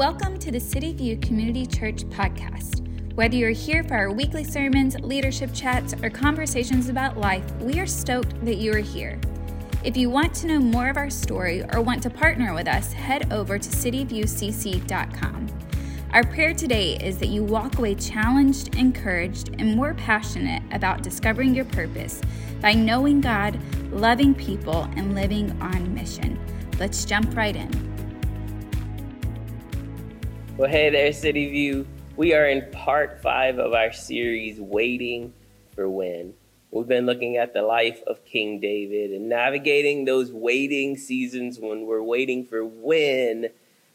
Welcome to the City View Community Church podcast. Whether you're here for our weekly sermons, leadership chats, or conversations about life, we are stoked that you are here. If you want to know more of our story or want to partner with us, head over to cityviewcc.com. Our prayer today is that you walk away challenged, encouraged, and more passionate about discovering your purpose by knowing God, loving people, and living on mission. Let's jump right in. Well, hey there, City View. We are in part five of our series, Waiting for When. We've been looking at the life of King David and navigating those waiting seasons when we're waiting for when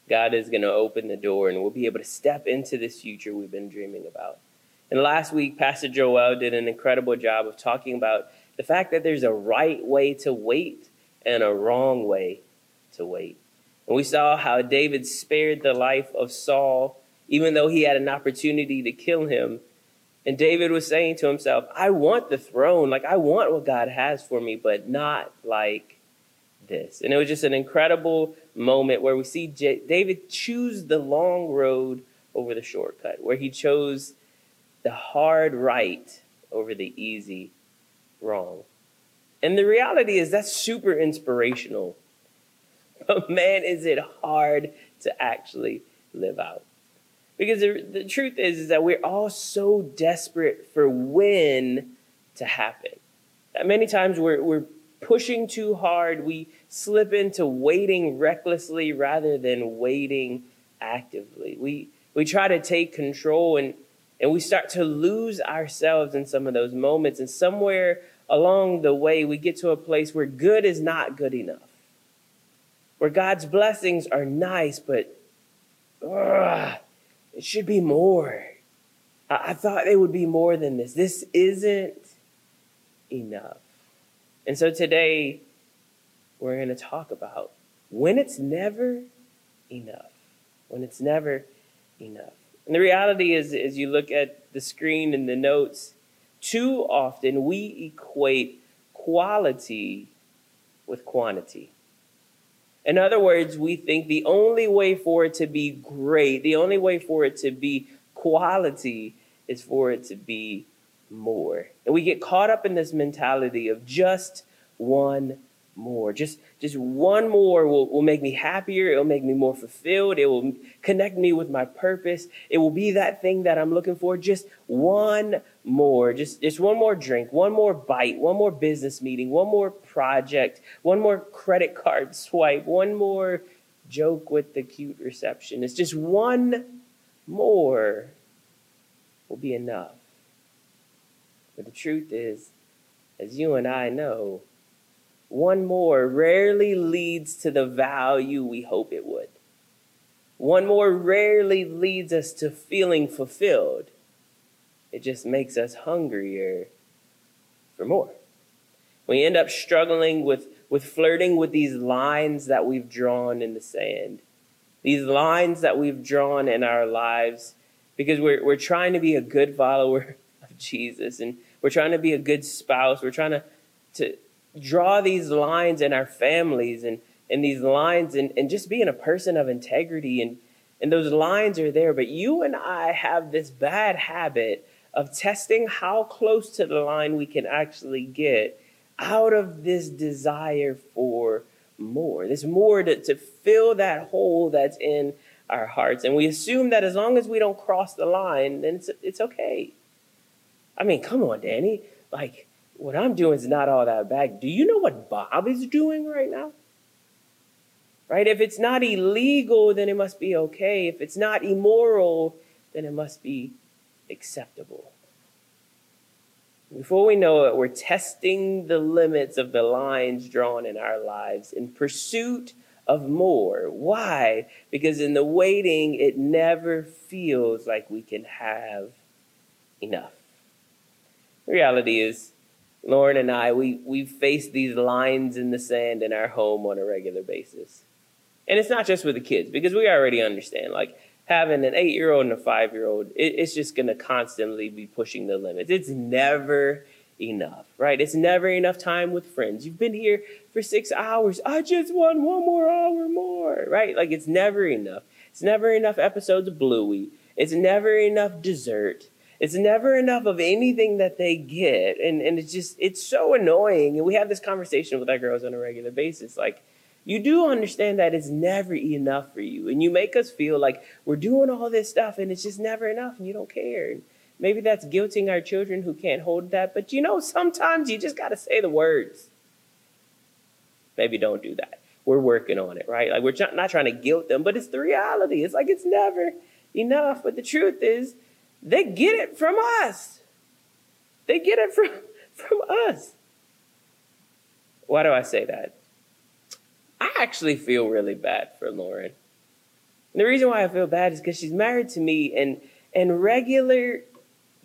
God is going to open the door and we'll be able to step into this future we've been dreaming about. And last week, Pastor Joel did an incredible job of talking about the fact that there's a right way to wait and a wrong way to wait. And we saw how David spared the life of Saul, even though he had an opportunity to kill him. And David was saying to himself, I want the throne. Like, I want what God has for me, but not like this. And it was just an incredible moment where we see J- David choose the long road over the shortcut, where he chose the hard right over the easy wrong. And the reality is that's super inspirational but man, is it hard to actually live out. Because the, the truth is, is that we're all so desperate for when to happen. That many times we're, we're pushing too hard, we slip into waiting recklessly rather than waiting actively. We, we try to take control and, and we start to lose ourselves in some of those moments. And somewhere along the way, we get to a place where good is not good enough where God's blessings are nice, but ugh, it should be more. I, I thought they would be more than this. This isn't enough. And so today, we're going to talk about when it's never enough. When it's never enough. And the reality is, as you look at the screen and the notes, too often we equate quality with quantity. In other words, we think the only way for it to be great, the only way for it to be quality is for it to be more. And we get caught up in this mentality of just one more. Just just one more will, will make me happier. It'll make me more fulfilled. It will connect me with my purpose. It will be that thing that I'm looking for. Just one more. Just just one more drink, one more bite, one more business meeting, one more project, one more credit card swipe, one more joke with the cute reception. It's just one more will be enough. But the truth is, as you and I know, one more rarely leads to the value we hope it would. One more rarely leads us to feeling fulfilled. It just makes us hungrier for more. We end up struggling with, with flirting with these lines that we've drawn in the sand, these lines that we've drawn in our lives, because we're, we're trying to be a good follower of Jesus and we're trying to be a good spouse. We're trying to, to, draw these lines in our families and, and these lines and, and just being a person of integrity and, and those lines are there. But you and I have this bad habit of testing how close to the line we can actually get out of this desire for more, this more to, to fill that hole that's in our hearts. And we assume that as long as we don't cross the line, then it's, it's okay. I mean, come on, Danny. Like, what I'm doing is not all that bad. Do you know what Bob is doing right now? Right? If it's not illegal, then it must be okay. If it's not immoral, then it must be acceptable. Before we know it, we're testing the limits of the lines drawn in our lives in pursuit of more. Why? Because in the waiting, it never feels like we can have enough. The reality is, Lauren and I, we, we face these lines in the sand in our home on a regular basis. And it's not just with the kids, because we already understand, like having an eight year old and a five year old, it, it's just going to constantly be pushing the limits. It's never enough, right? It's never enough time with friends. You've been here for six hours. I just want one more hour more, right? Like it's never enough. It's never enough episodes of Bluey. It's never enough dessert. It's never enough of anything that they get. And, and it's just, it's so annoying. And we have this conversation with our girls on a regular basis. Like, you do understand that it's never enough for you. And you make us feel like we're doing all this stuff and it's just never enough and you don't care. Maybe that's guilting our children who can't hold that. But you know, sometimes you just got to say the words. Maybe don't do that. We're working on it, right? Like, we're not trying to guilt them, but it's the reality. It's like it's never enough. But the truth is, they get it from us. They get it from, from us. Why do I say that? I actually feel really bad for Lauren. And the reason why I feel bad is because she's married to me, and and regular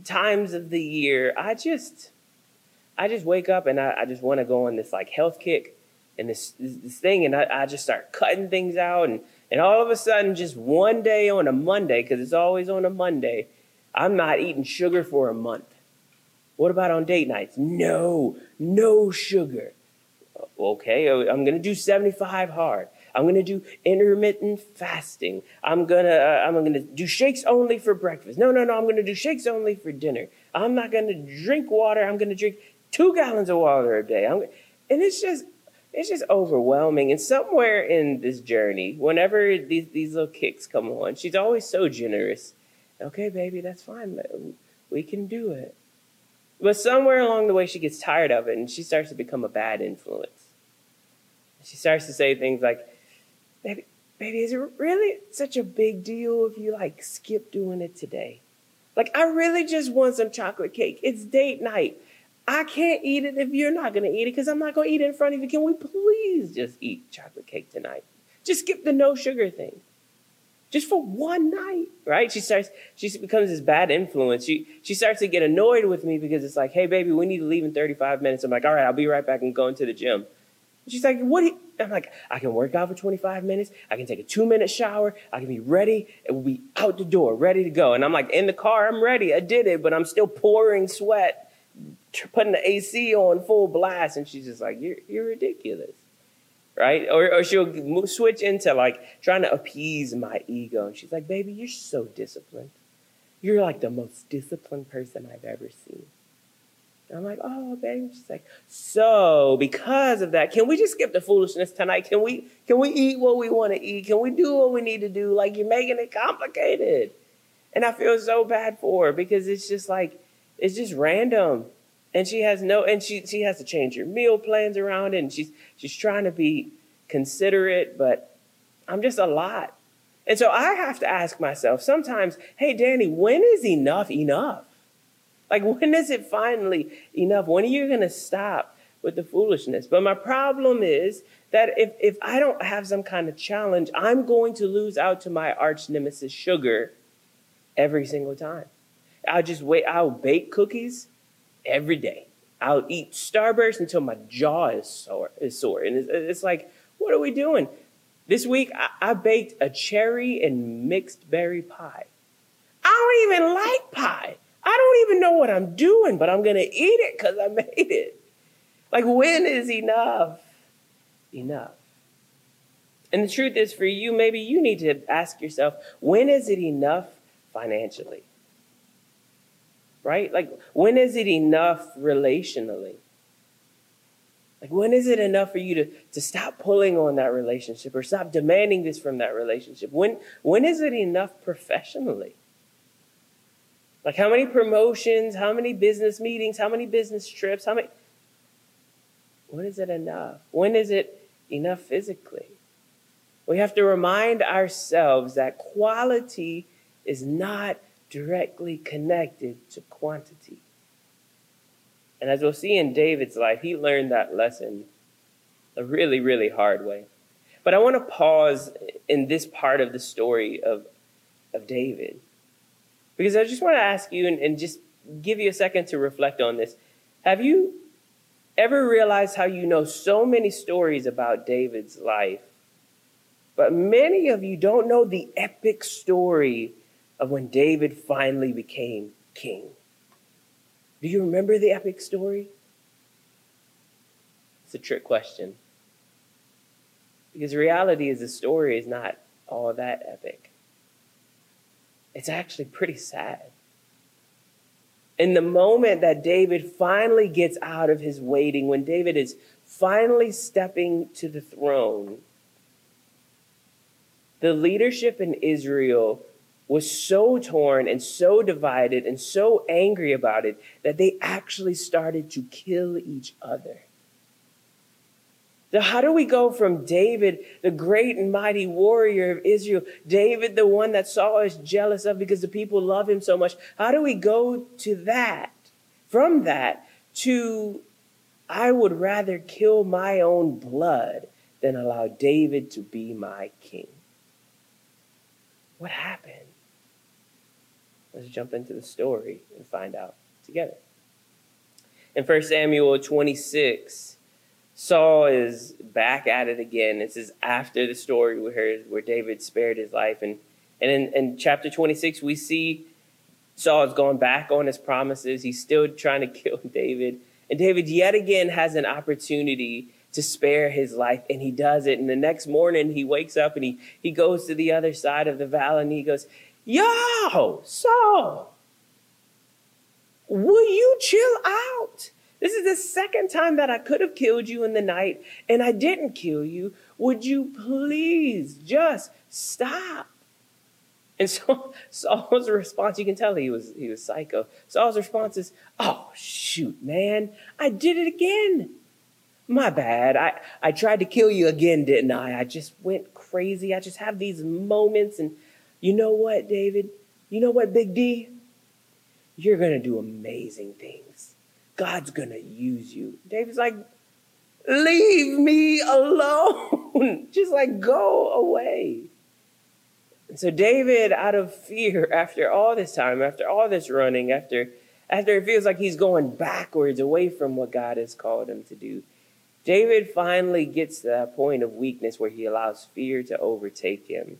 times of the year, I just I just wake up and I, I just want to go on this like health kick and this this, thing, and I, I just start cutting things out, and and all of a sudden, just one day on a Monday, because it's always on a Monday, I'm not eating sugar for a month. What about on date nights? No, no sugar okay, uh, I'm going to do 75 hard. I'm going to do intermittent fasting. I'm going to uh, I'm going to do shakes only for breakfast. No, no, no, I'm going to do shakes only for dinner. I'm not going to drink water. I'm going to drink 2 gallons of water a day. I'm, and it's just it's just overwhelming. And somewhere in this journey, whenever these these little kicks come on, she's always so generous. Okay, baby, that's fine. We can do it. But somewhere along the way, she gets tired of it and she starts to become a bad influence. She starts to say things like, baby, baby, is it really such a big deal if you like skip doing it today? Like, I really just want some chocolate cake. It's date night. I can't eat it if you're not going to eat it because I'm not going to eat it in front of you. Can we please just eat chocolate cake tonight? Just skip the no sugar thing. Just for one night, right? She starts, she becomes this bad influence. She, she starts to get annoyed with me because it's like, hey, baby, we need to leave in 35 minutes. I'm like, all right, I'll be right back and go into the gym. She's like, what? I'm like, I can work out for 25 minutes. I can take a two minute shower. I can be ready. It will be out the door, ready to go. And I'm like, in the car, I'm ready. I did it, but I'm still pouring sweat, putting the AC on full blast. And she's just like, you're, you're ridiculous. Right? Or, or she'll switch into like trying to appease my ego. And she's like, baby, you're so disciplined. You're like the most disciplined person I've ever seen. And I'm like, oh, baby. She's like, so because of that, can we just skip the foolishness tonight? Can we can we eat what we want to eat? Can we do what we need to do? Like you're making it complicated. And I feel so bad for her because it's just like it's just random. And she has no and she she has to change her meal plans around it and she's she's trying to be considerate, but I'm just a lot. And so I have to ask myself sometimes, hey Danny, when is enough enough? Like, when is it finally enough? When are you going to stop with the foolishness? But my problem is that if, if I don't have some kind of challenge, I'm going to lose out to my arch nemesis, sugar, every single time. I'll just wait. I'll bake cookies every day. I'll eat Starburst until my jaw is sore. Is sore. And it's, it's like, what are we doing? This week, I, I baked a cherry and mixed berry pie. I don't even like pie. I don't even know what I'm doing, but I'm going to eat it because I made it. Like, when is enough? Enough. And the truth is, for you, maybe you need to ask yourself, when is it enough financially? Right? Like, when is it enough relationally? Like, when is it enough for you to, to stop pulling on that relationship or stop demanding this from that relationship? When, when is it enough professionally? Like how many promotions, how many business meetings, how many business trips, how many when is it enough? When is it enough physically? We have to remind ourselves that quality is not directly connected to quantity. And as we'll see in David's life, he learned that lesson a really, really hard way. But I want to pause in this part of the story of, of David because I just want to ask you and, and just give you a second to reflect on this. Have you ever realized how you know so many stories about David's life, but many of you don't know the epic story of when David finally became king? Do you remember the epic story? It's a trick question. Because reality is the story is not all that epic. it's actually pretty sad. In the moment that David finally gets out of his waiting, when David is finally stepping to the throne, the leadership in Israel was so torn and so divided and so angry about it that they actually started to kill each other. So, how do we go from David, the great and mighty warrior of Israel, David, the one that Saul is jealous of because the people love him so much? How do we go to that, from that, to I would rather kill my own blood than allow David to be my king? What happened? Let's jump into the story and find out together. In 1 Samuel 26, Saul is back at it again. This is after the story where, where David spared his life. And, and in, in chapter 26, we see Saul has gone back on his promises. He's still trying to kill David. And David yet again has an opportunity to spare his life, and he does it. And the next morning, he wakes up and he, he goes to the other side of the valley and he goes, Yo, Saul, will you chill out? This is the second time that I could have killed you in the night and I didn't kill you. Would you please just stop? And so Saul's response, you can tell he was he was psycho. Saul's response is, "Oh shoot, man, I did it again. My bad. I I tried to kill you again, didn't I? I just went crazy. I just have these moments and you know what, David? You know what, Big D? You're going to do amazing things. God's going to use you. David's like, leave me alone. Just like, go away. And so David, out of fear, after all this time, after all this running, after after it feels like he's going backwards away from what God has called him to do, David finally gets to that point of weakness where he allows fear to overtake him.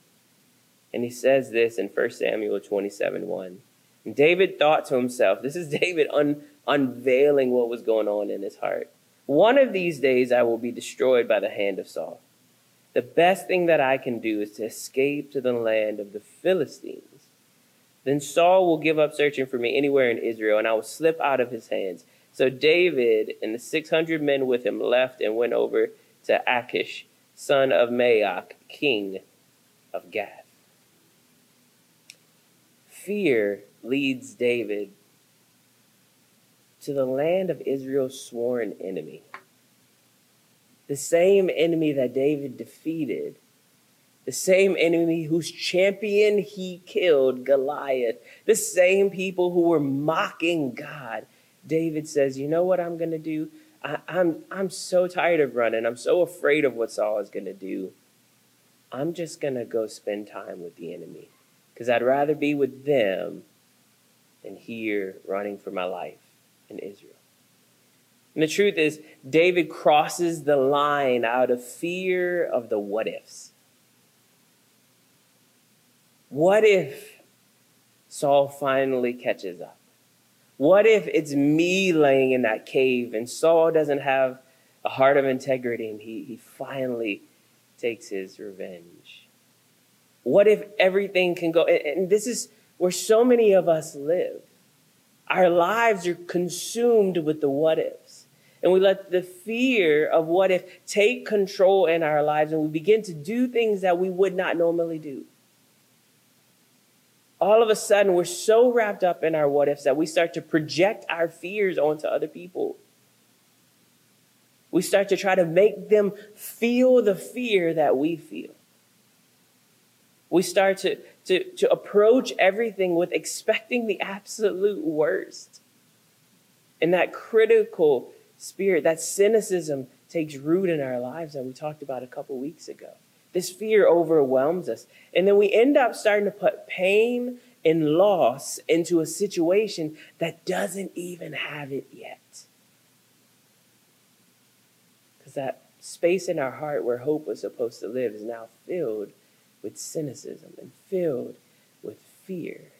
And he says this in 1 Samuel 27 1. And David thought to himself, this is David un- unveiling what was going on in his heart. One of these days I will be destroyed by the hand of Saul. The best thing that I can do is to escape to the land of the Philistines. Then Saul will give up searching for me anywhere in Israel, and I will slip out of his hands. So David and the 600 men with him left and went over to Achish, son of Maoch, king of Gath. Fear leads David to the land of Israel's sworn enemy. The same enemy that David defeated, the same enemy whose champion he killed, Goliath, the same people who were mocking God. David says, You know what I'm going to do? I, I'm, I'm so tired of running. I'm so afraid of what Saul is going to do. I'm just going to go spend time with the enemy because I'd rather be with them than here running for my life in Israel. And the truth is, David crosses the line out of fear of the what ifs. What if Saul finally catches up? What if it's me laying in that cave and Saul doesn't have a heart of integrity and he, he finally takes his revenge? What if everything can go? And, this is where so many of us live. Our lives are consumed with the what ifs. And we let the fear of what if take control in our lives and we begin to do things that we would not normally do. All of a sudden, we're so wrapped up in our what ifs that we start to project our fears onto other people. We start to try to make them feel the fear that we feel. We start to, to, to approach everything with expecting the absolute worst. And that critical spirit, that cynicism takes root in our lives that we talked about a couple weeks ago. This fear overwhelms us. And then we end up starting to put pain and loss into a situation that doesn't even have it yet. Because that space in our heart where hope was supposed to live is now filled with cynicism and filled with fear.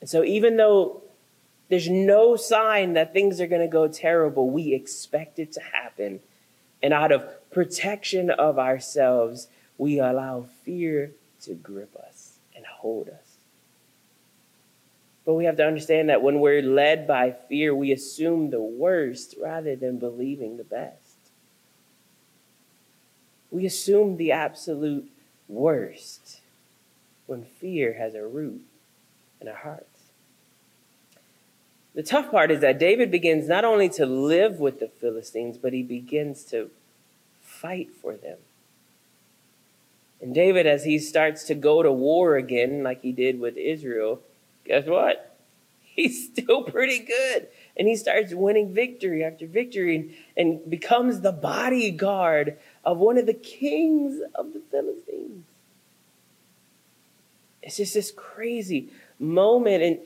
And so, even though there's no sign that things are going to go terrible, we expect it to happen. And out of protection of ourselves, we allow fear to grip us and hold us. But we have to understand that when we're led by fear, we assume the worst rather than believing the best. We assume the absolute worst when fear has a root in our hearts. The tough part is that David begins not only to live with the Philistines, but he begins to fight for them. And David, as he starts to go to war again, like he did with Israel, guess what? He's still pretty good. And he starts winning victory after victory and, and becomes the bodyguard of one of the kings of the Philistines. It's just this crazy moment. And,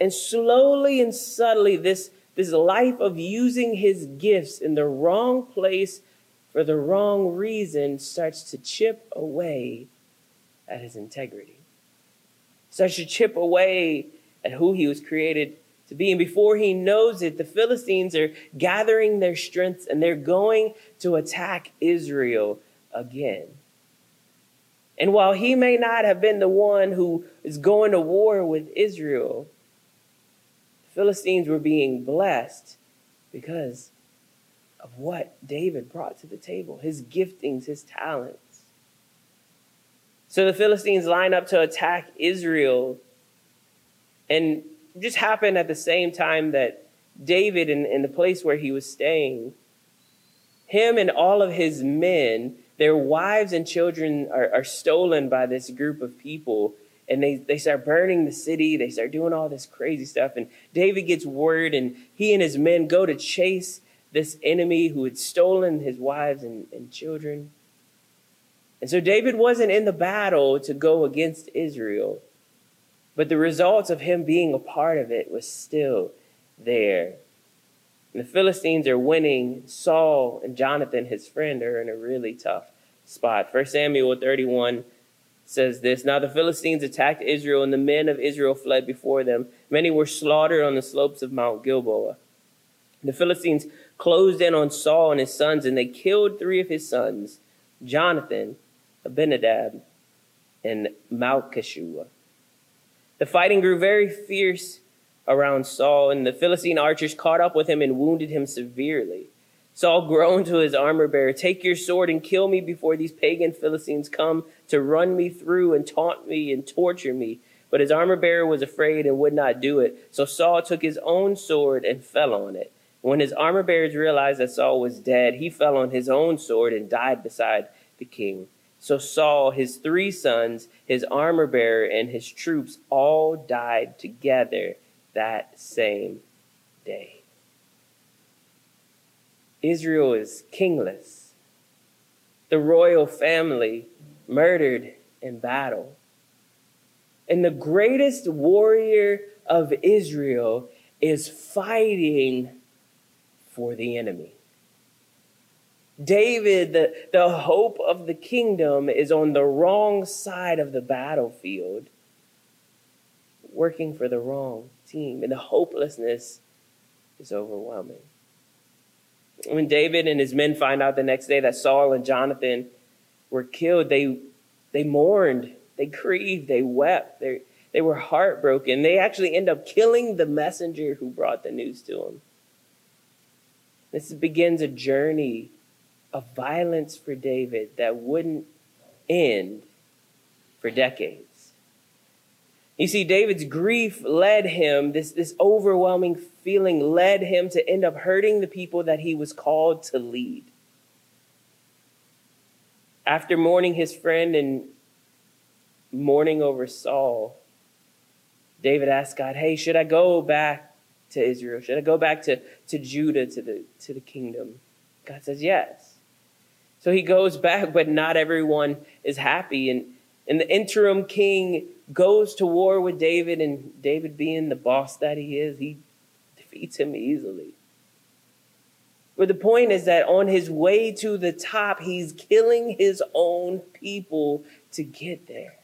and slowly and subtly, this, this life of using his gifts in the wrong place for the wrong reason starts to chip away at his integrity, starts to chip away at who he was created to be. And before he knows it, the Philistines are gathering their strength and they're going to attack Israel again. And while he may not have been the one who is going to war with Israel, the Philistines were being blessed because of what David brought to the table his giftings, his talents. So the Philistines line up to attack Israel. And just happened at the same time that David, in, in the place where he was staying, him and all of his men, their wives and children are, are stolen by this group of people and they, they start burning the city. They start doing all this crazy stuff. And David gets word, and he and his men go to chase this enemy who had stolen his wives and, and children. And so David wasn't in the battle to go against Israel, but the results of him being a part of it was still there. And the Philistines are winning. Saul and Jonathan, his friend, are in a really tough spot. First Samuel 31 says this Now the Philistines attacked Israel, and the men of Israel fled before them. Many were slaughtered on the slopes of Mount Gilboa. The Philistines closed in on Saul and his sons, and they killed three of his sons Jonathan, Abinadab, and Malchishua. The fighting grew very fierce around Saul, and the Philistine archers caught up with him and wounded him severely. Saul groaned to his armor bearer, Take your sword and kill me before these pagan Philistines come to run me through and taunt me and torture me. But his armor bearer was afraid and would not do it. So Saul took his own sword and fell on it. When his armor bearers realized that Saul was dead, he fell on his own sword and died beside the king. So Saul, his three sons, his armor bearer, and his troops all died together that same day. Israel is kingless. The royal family murdered in battle. And the greatest warrior of Israel is fighting for the enemy. David, the, the hope of the kingdom, is on the wrong side of the battlefield, working for the wrong team, and the hopelessness is overwhelming. When David and his men find out the next day that Saul and Jonathan were killed, they, they mourned, they grieved, they wept, they, they were heartbroken. They actually end up killing the messenger who brought the news to them. This begins a journey of violence for David that wouldn't end for decades. You see, David's grief led him, this, this overwhelming feeling led him to end up hurting the people that he was called to lead. After mourning his friend and mourning over Saul, David asked God, Hey, should I go back to Israel? Should I go back to, to Judah, to the, to the kingdom? God says, yes. So he goes back, but not everyone is happy. And, and the interim king goes to war with David, and David, being the boss that he is, he defeats him easily. But the point is that on his way to the top, he's killing his own people to get there.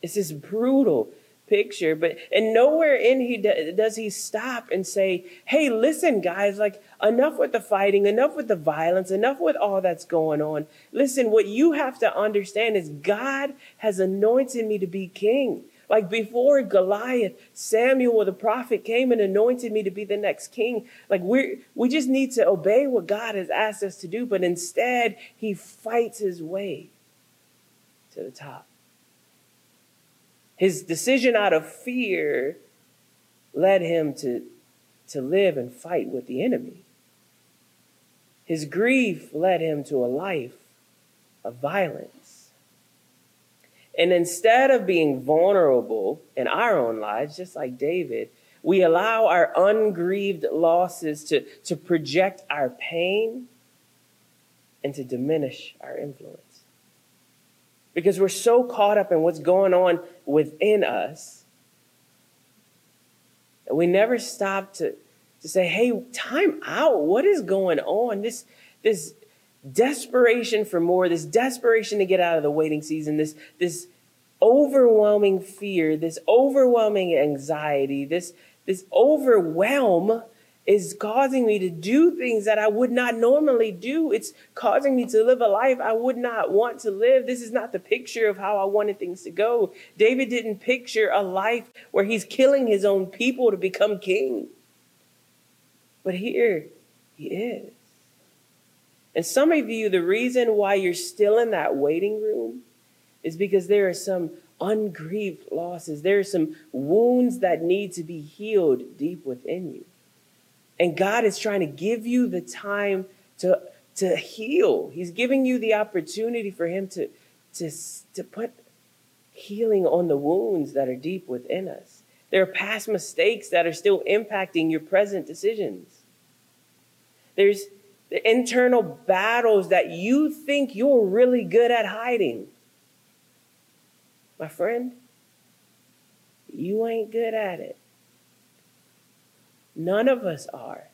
This is brutal. Picture. But and nowhere in he does he stop and say, "Hey, listen, guys, like enough with the fighting, enough with the violence, enough with all that's going on. Listen, what you have to understand is God has anointed me to be king." Like before Goliath, Samuel the prophet came and anointed me to be the next king. Like we we just need to obey what God has asked us to do, but instead he fights his way to the top. His decision out of fear led him to, to live and fight with the enemy. His grief led him to a life of violence. And instead of being vulnerable in our own lives, just like David, we allow our ungrieved losses to, to project our pain and to diminish our influence because we're so caught up in what's going on within us that we never stop to, to say, hey, time out. What is going on? This, this desperation for more, this desperation to get out of the waiting season, this, this overwhelming fear, this overwhelming anxiety, this, this overwhelm is causing me to do things that I would not normally do. It's causing me to live a life I would not want to live. This is not the picture of how I wanted things to go. David didn't picture a life where he's killing his own people to become king. But here he is. And some of you, the reason why you're still in that waiting room is because there are some ungrieved losses. There are some wounds that need to be healed deep within you. And God is trying to give you the time to, to heal. He's giving you the opportunity for Him to, to, to put healing on the wounds that are deep within us. There are past mistakes that are still impacting your present decisions. There's the internal battles that you think you're really good at hiding. My friend, you ain't good at it. None of us are.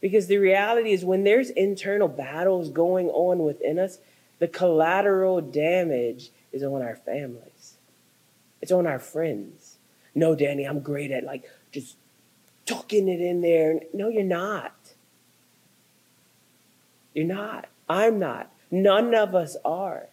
Because the reality is, when there's internal battles going on within us, the collateral damage is on our families, it's on our friends. No, Danny, I'm great at like just tucking it in there. No, you're not. You're not. I'm not. None of us are.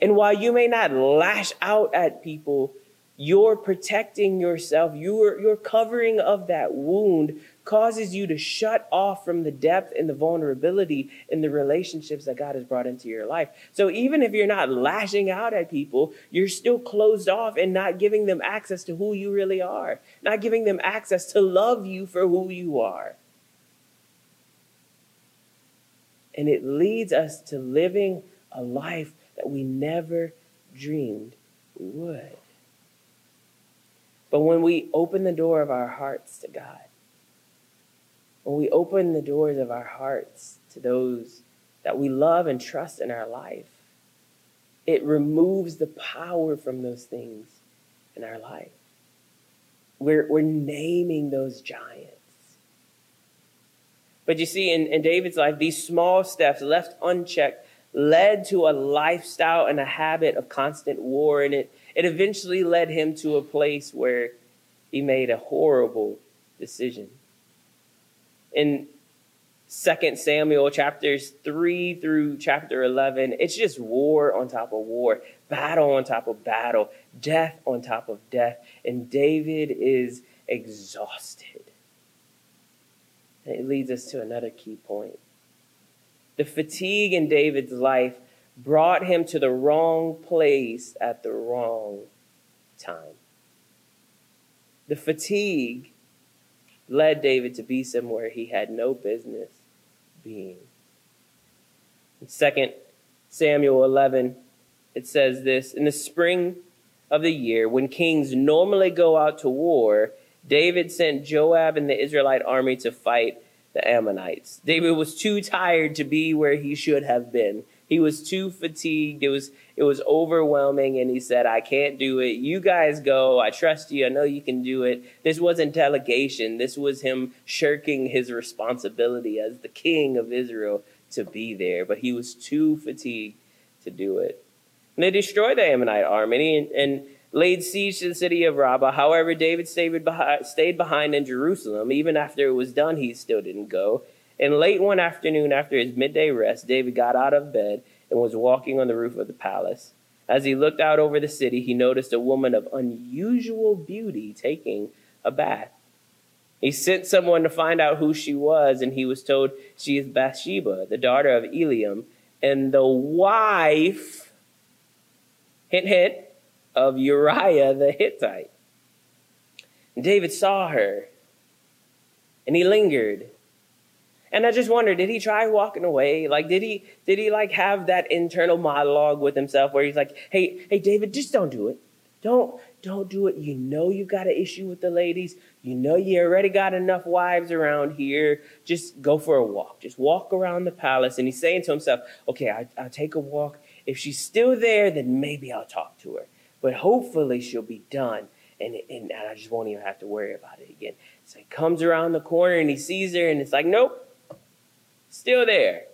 And while you may not lash out at people, you're protecting yourself. Your, your covering of that wound causes you to shut off from the depth and the vulnerability in the relationships that God has brought into your life. So even if you're not lashing out at people, you're still closed off and not giving them access to who you really are, not giving them access to love you for who you are. And it leads us to living a life that we never dreamed we would. But when we open the door of our hearts to God, when we open the doors of our hearts to those that we love and trust in our life, it removes the power from those things in our life. We're, we're naming those giants. But you see, in, in David's life, these small steps left unchecked led to a lifestyle and a habit of constant war. And it, it eventually led him to a place where he made a horrible decision. In 2 Samuel chapters 3 through chapter 11, it's just war on top of war, battle on top of battle, death on top of death. And David is exhausted. And it leads us to another key point. The fatigue in David's life brought him to the wrong place at the wrong time. The fatigue led David to be somewhere he had no business being. In 2 Samuel 11, it says this In the spring of the year, when kings normally go out to war, David sent Joab and the Israelite army to fight the Ammonites. David was too tired to be where he should have been. He was too fatigued. It was it was overwhelming and he said, "I can't do it. You guys go. I trust you. I know you can do it." This wasn't delegation. This was him shirking his responsibility as the king of Israel to be there, but he was too fatigued to do it. And they destroyed the Ammonite army and, and laid siege to the city of Rabbah. However, David stayed behind, stayed behind in Jerusalem. Even after it was done, he still didn't go. And late one afternoon, after his midday rest, David got out of bed and was walking on the roof of the palace. As he looked out over the city, he noticed a woman of unusual beauty taking a bath. He sent someone to find out who she was, and he was told she is Bathsheba, the daughter of Eliam, and the wife, hint, hint, of Uriah the Hittite. And David saw her, and he lingered. And I just wonder, did he try walking away? Like, did he, did he like have that internal monologue with himself where he's like, hey, hey, David, just don't do it. Don't, don't do it. You know you got an issue with the ladies. You know you already got enough wives around here. Just go for a walk. Just walk around the palace. And he's saying to himself, okay, I, I'll take a walk. If she's still there, then maybe I'll talk to her. But hopefully she'll be done. And, and I just won't even have to worry about it again. So he comes around the corner and he sees her and it's like, nope, still there,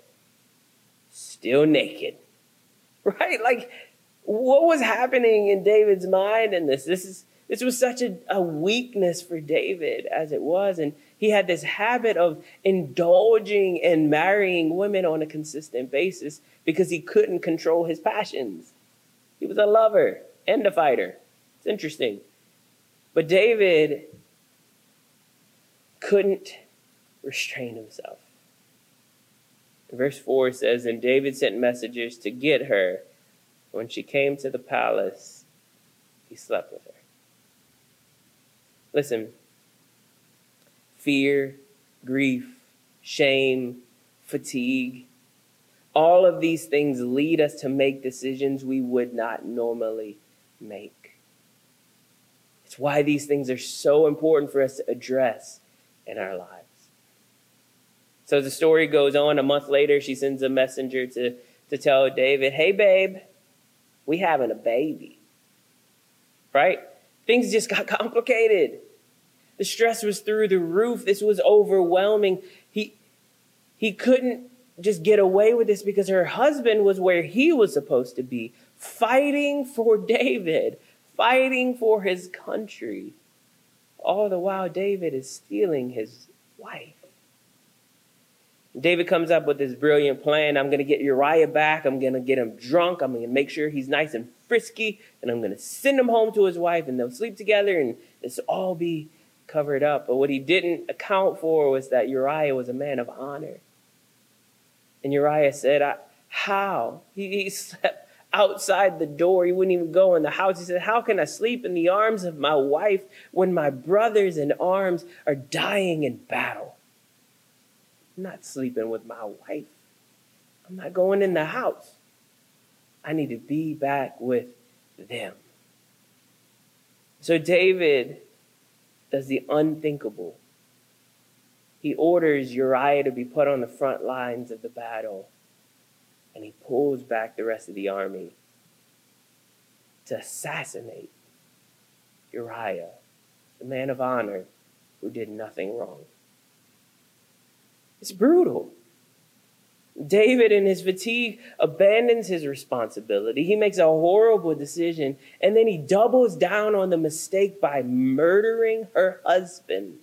still naked. Right? Like, what was happening in David's mind in this? This is this was such a, a weakness for David as it was. And he had this habit of indulging and marrying women on a consistent basis because he couldn't control his passions. He was a lover and a fighter. It's interesting. But David couldn't restrain himself. Verse 4 says, And David sent messengers to get her when she came to the palace, he slept with her. Listen, fear, grief, shame, fatigue, all of these things lead us to make decisions we would not normally make. It's why these things are so important for us to address in our lives. So the story goes on. A month later, she sends a messenger to, to tell David, Hey, babe, we having a baby. Right? Things just got complicated. The stress was through the roof. This was overwhelming. He he couldn't just get away with this because her husband was where he was supposed to be, fighting for David, fighting for his country. All the while David is stealing his wife. David comes up with this brilliant plan. I'm going to get Uriah back. I'm going to get him drunk. I'm going to make sure he's nice and frisky. And I'm going to send him home to his wife and they'll sleep together and this will all be covered up. But what he didn't account for was that Uriah was a man of honor. And Uriah said, How? He, he slept outside the door. He wouldn't even go in the house. He said, How can I sleep in the arms of my wife when my brothers in arms are dying in battle? I'm not sleeping with my wife. I'm not going in the house. I need to be back with them. So David does the unthinkable. He orders Uriah to be put on the front lines of the battle, and he pulls back the rest of the army to assassinate Uriah, the man of honor who did nothing wrong. It's brutal. David, in his fatigue, abandons his responsibility. He makes a horrible decision, and then he doubles down on the mistake by murdering her husband.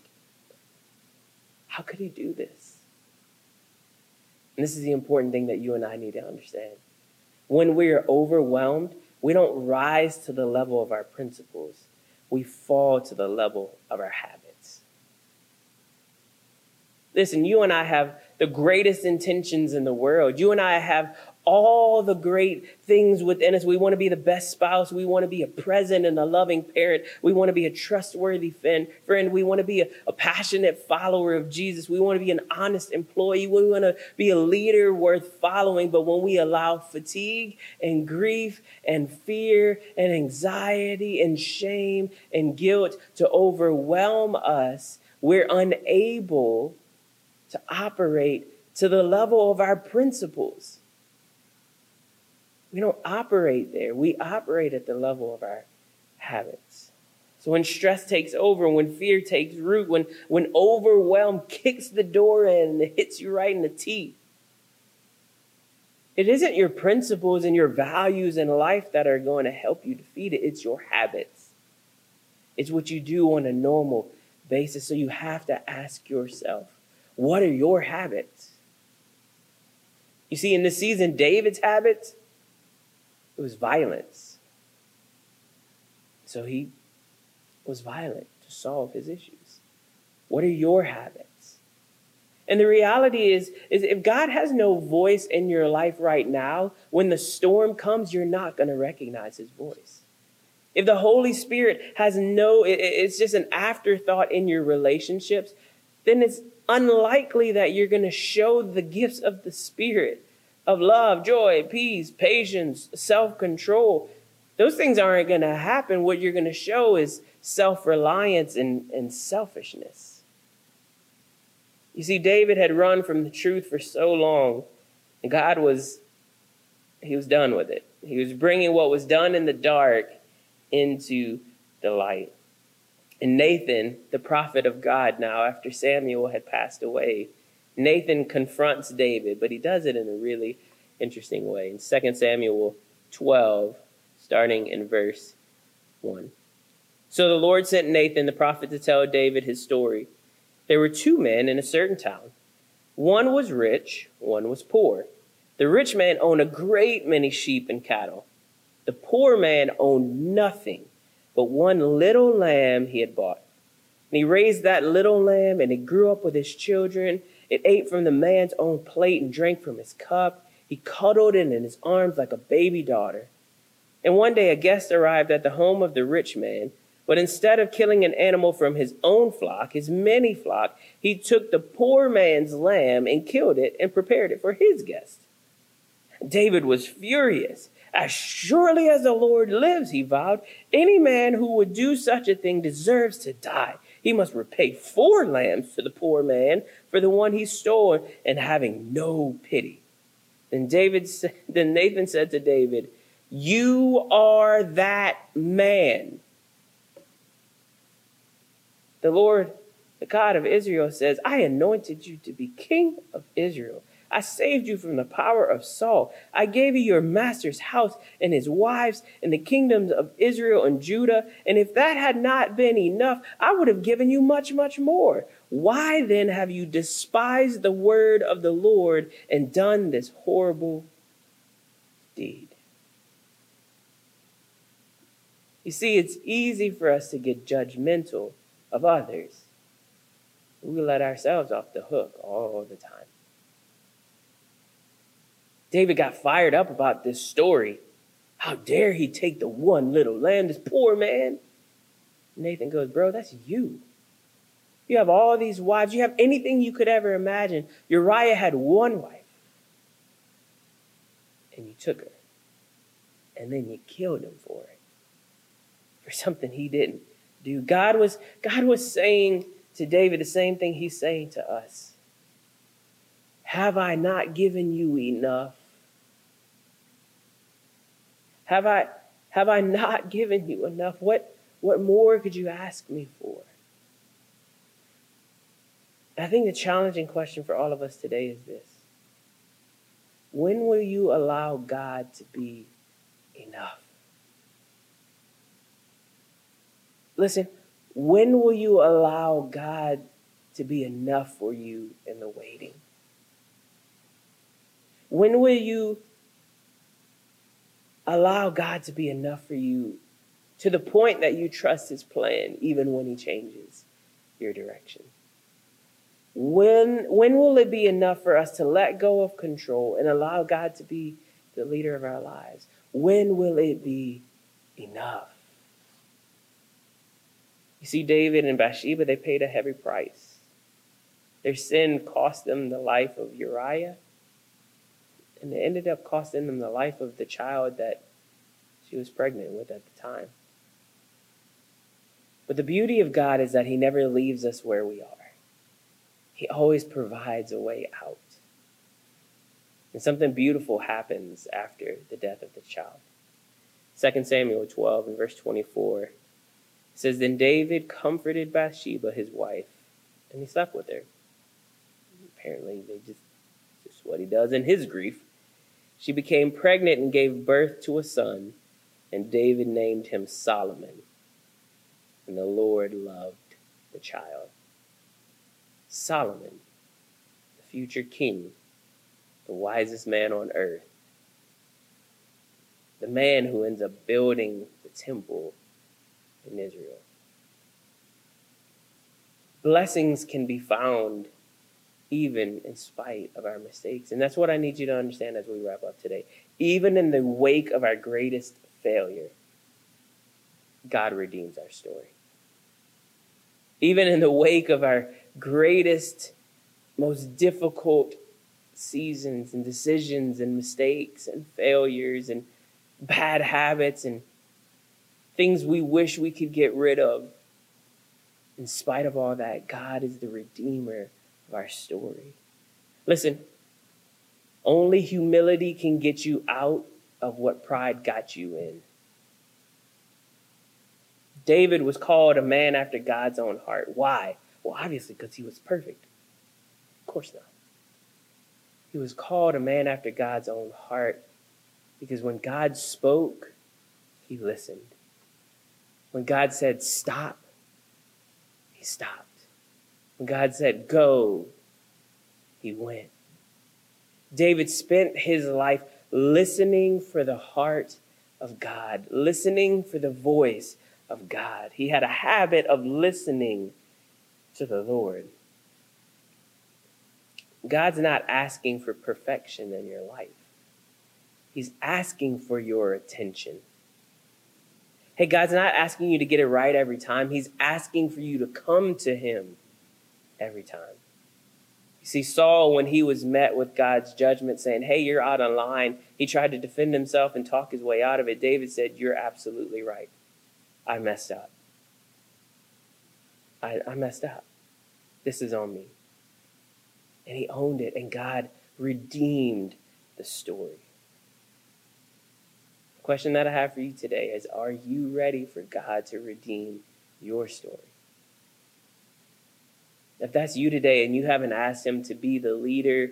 How could he do this? And this is the important thing that you and I need to understand. When we are overwhelmed, we don't rise to the level of our principles, we fall to the level of our habits. Listen, you and I have the greatest intentions in the world. You and I have all the great things within us. We want to be the best spouse. We want to be a present and a loving parent. We want to be a trustworthy friend. We want to be a, a passionate follower of Jesus. We want to be an honest employee. We want to be a leader worth following. But when we allow fatigue and grief and fear and anxiety and shame and guilt to overwhelm us, we're unable to operate to the level of our principles. We don't operate there. We operate at the level of our habits. So when stress takes over, when fear takes root, when, when overwhelm kicks the door in and it hits you right in the teeth, It isn't your principles and your values in life that are going to help you defeat it. It's your habits. It's what you do on a normal basis. So you have to ask yourself, what are your habits? You see, in this season, David's habits, it was violence. So he was violent to solve his issues. What are your habits? And the reality is, is if God has no voice in your life right now, when the storm comes, you're not going to recognize his voice. If the Holy Spirit has no, it's just an afterthought in your relationships, then it's unlikely that you're going to show the gifts of the Spirit of love, joy, peace, patience, self control. Those things aren't going to happen. What you're going to show is self reliance and, and selfishness. You see, David had run from the truth for so long, and God was, he was done with it. He was bringing what was done in the dark into the light. And Nathan, the prophet of God now, after Samuel had passed away, Nathan confronts David, but he does it in a really interesting way. In 2 Samuel 12, starting in verse 1. So the Lord sent Nathan, the prophet, to tell David his story. There were two men in a certain town. One was rich, one was poor. The rich man owned a great many sheep and cattle. The poor man owned nothing but one little lamb he had bought. And he raised that little lamb, and it grew up with his children. It ate from the man's own plate and drank from his cup. He cuddled it in his arms like a baby daughter. And one day a guest arrived at the home of the rich man but instead of killing an animal from his own flock, his many flock, he took the poor man's lamb and killed it and prepared it for his guest. David was furious. As surely as the Lord lives, he vowed, any man who would do such a thing deserves to die. He must repay four lambs to the poor man for the one he stole, and having no pity. Then David, then Nathan said to David, "You are that man." The Lord, the God of Israel, says, I anointed you to be king of Israel. I saved you from the power of Saul. I gave you your master's house and his wives and the kingdoms of Israel and Judah. And if that had not been enough, I would have given you much, much more. Why then have you despised the word of the Lord and done this horrible deed? You see, it's easy for us to get judgmental of others. We let ourselves off the hook all the time. David got fired up about this story. How dare he take the one little lamb, this poor man? Nathan goes, Bro, that's you. You have all these wives. You have anything you could ever imagine. Uriah had one wife, and you took her, and then you killed him for it, for something he didn't do. God was, God was saying to David the same thing he's saying to us. Have I not given you enough? Have I, have I not given you enough? What, what more could you ask me for? I think the challenging question for all of us today is this When will you allow God to be enough? Listen, when will you allow God to be enough for you in the waiting? When will you allow God to be enough for you to the point that you trust his plan even when he changes your direction? When, when will it be enough for us to let go of control and allow God to be the leader of our lives? When will it be enough? You see, David and Bathsheba, they paid a heavy price. Their sin cost them the life of Uriah, and it ended up costing them the life of the child that she was pregnant with at the time. But the beauty of God is that He never leaves us where we are, He always provides a way out. And something beautiful happens after the death of the child. 2 Samuel 12 and verse 24 says, Then David comforted Bathsheba, his wife, and he slept with her. Apparently, they just just what he does in his grief. She became pregnant and gave birth to a son, and David named him Solomon. And the Lord loved the child. Solomon, the future king, the wisest man on earth, the man who ends up building the temple in Israel. Blessings can be found even in spite of our mistakes. And that's what I need you to understand as we wrap up today. Even in the wake of our greatest failure, God redeems our story. Even in the wake of our greatest, most difficult seasons and decisions and mistakes and failures and bad habits and things we wish we could get rid of. In spite of all that, God is the Redeemer of our story. Listen, only humility can get you out of what pride got you in. David was called a man after God's own heart. Why? Well, obviously, because he was perfect. Of course not. He was called a man after God's own heart because when God spoke, he listened. When God said stop, he stopped. When God said go, he went. David spent his life listening for the heart of God, listening for the voice of God. He had a habit of listening to the Lord. God's not asking for perfection in your life. He's asking for your attention. Hey, God's not asking you to get it right every time. He's asking for you to come to Him every time. You see, Saul, when he was met with God's judgment saying, Hey, you're out on line, he tried to defend himself and talk his way out of it. David said, You're absolutely right. I messed up. I, I messed up. This is on me. And he owned it, and God redeemed the story The question that I have for you today is Are you ready for God to redeem your story? If that's you today and you haven't asked Him to be the leader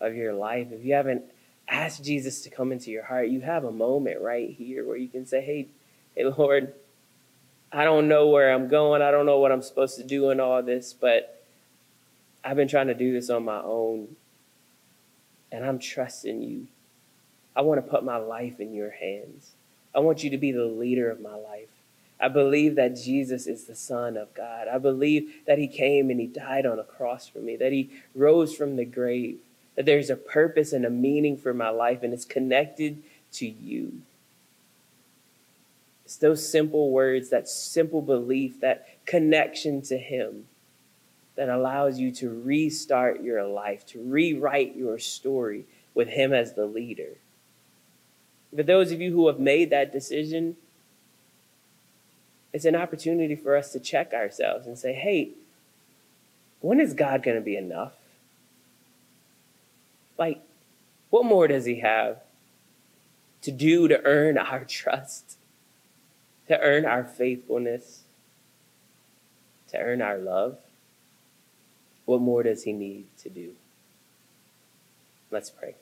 of your life, if you haven't asked Jesus to come into your heart, you have a moment right here where you can say, Hey, hey, Lord, I don't know where I'm going. I don't know what I'm supposed to do in all this, but I've been trying to do this on my own. And I'm trusting you I want to put my life in your hands. I want you to be the leader of my life. I believe that Jesus is the Son of God. I believe that He came and He died on a cross for me, that He rose from the grave, that there's a purpose and a meaning for my life, and it's connected to you. It's those simple words, that simple belief, that connection to Him that allows you to restart your life, to rewrite your story with Him as the leader. For those of you who have made that decision, it's an opportunity for us to check ourselves and say, hey, when is God going to be enough? Like, what more does He have to do to earn our trust, to earn our faithfulness, to earn our love? What more does He need to do? Let's pray.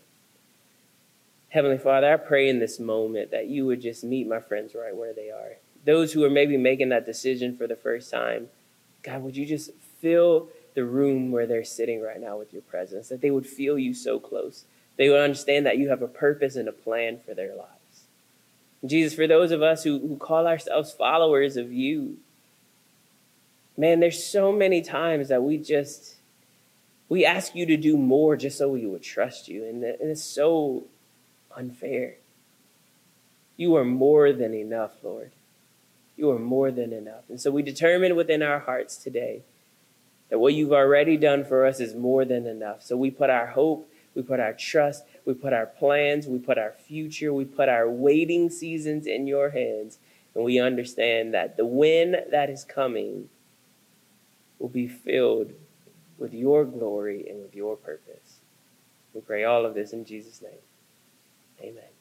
Heavenly Father, I pray in this moment that you would just meet my friends right where they are. Those who are maybe making that decision for the first time, God, would you just fill the room where they're sitting right now with your presence, that they would feel you so close. They would understand that you have a purpose and a plan for their lives. Jesus, for those of us who, who call ourselves followers of you, man, there's so many times that we just, we ask you to do more just so we would trust you. And, and it's so unfair. You are more than enough, Lord. You are more than enough. And so we determine within our hearts today that what you've already done for us is more than enough. So we put our hope, we put our trust, we put our plans, we put our future, we put our waiting seasons in your hands. And we understand that the win that is coming will be filled with your glory and with your purpose. We pray all of this in Jesus' name. Amen.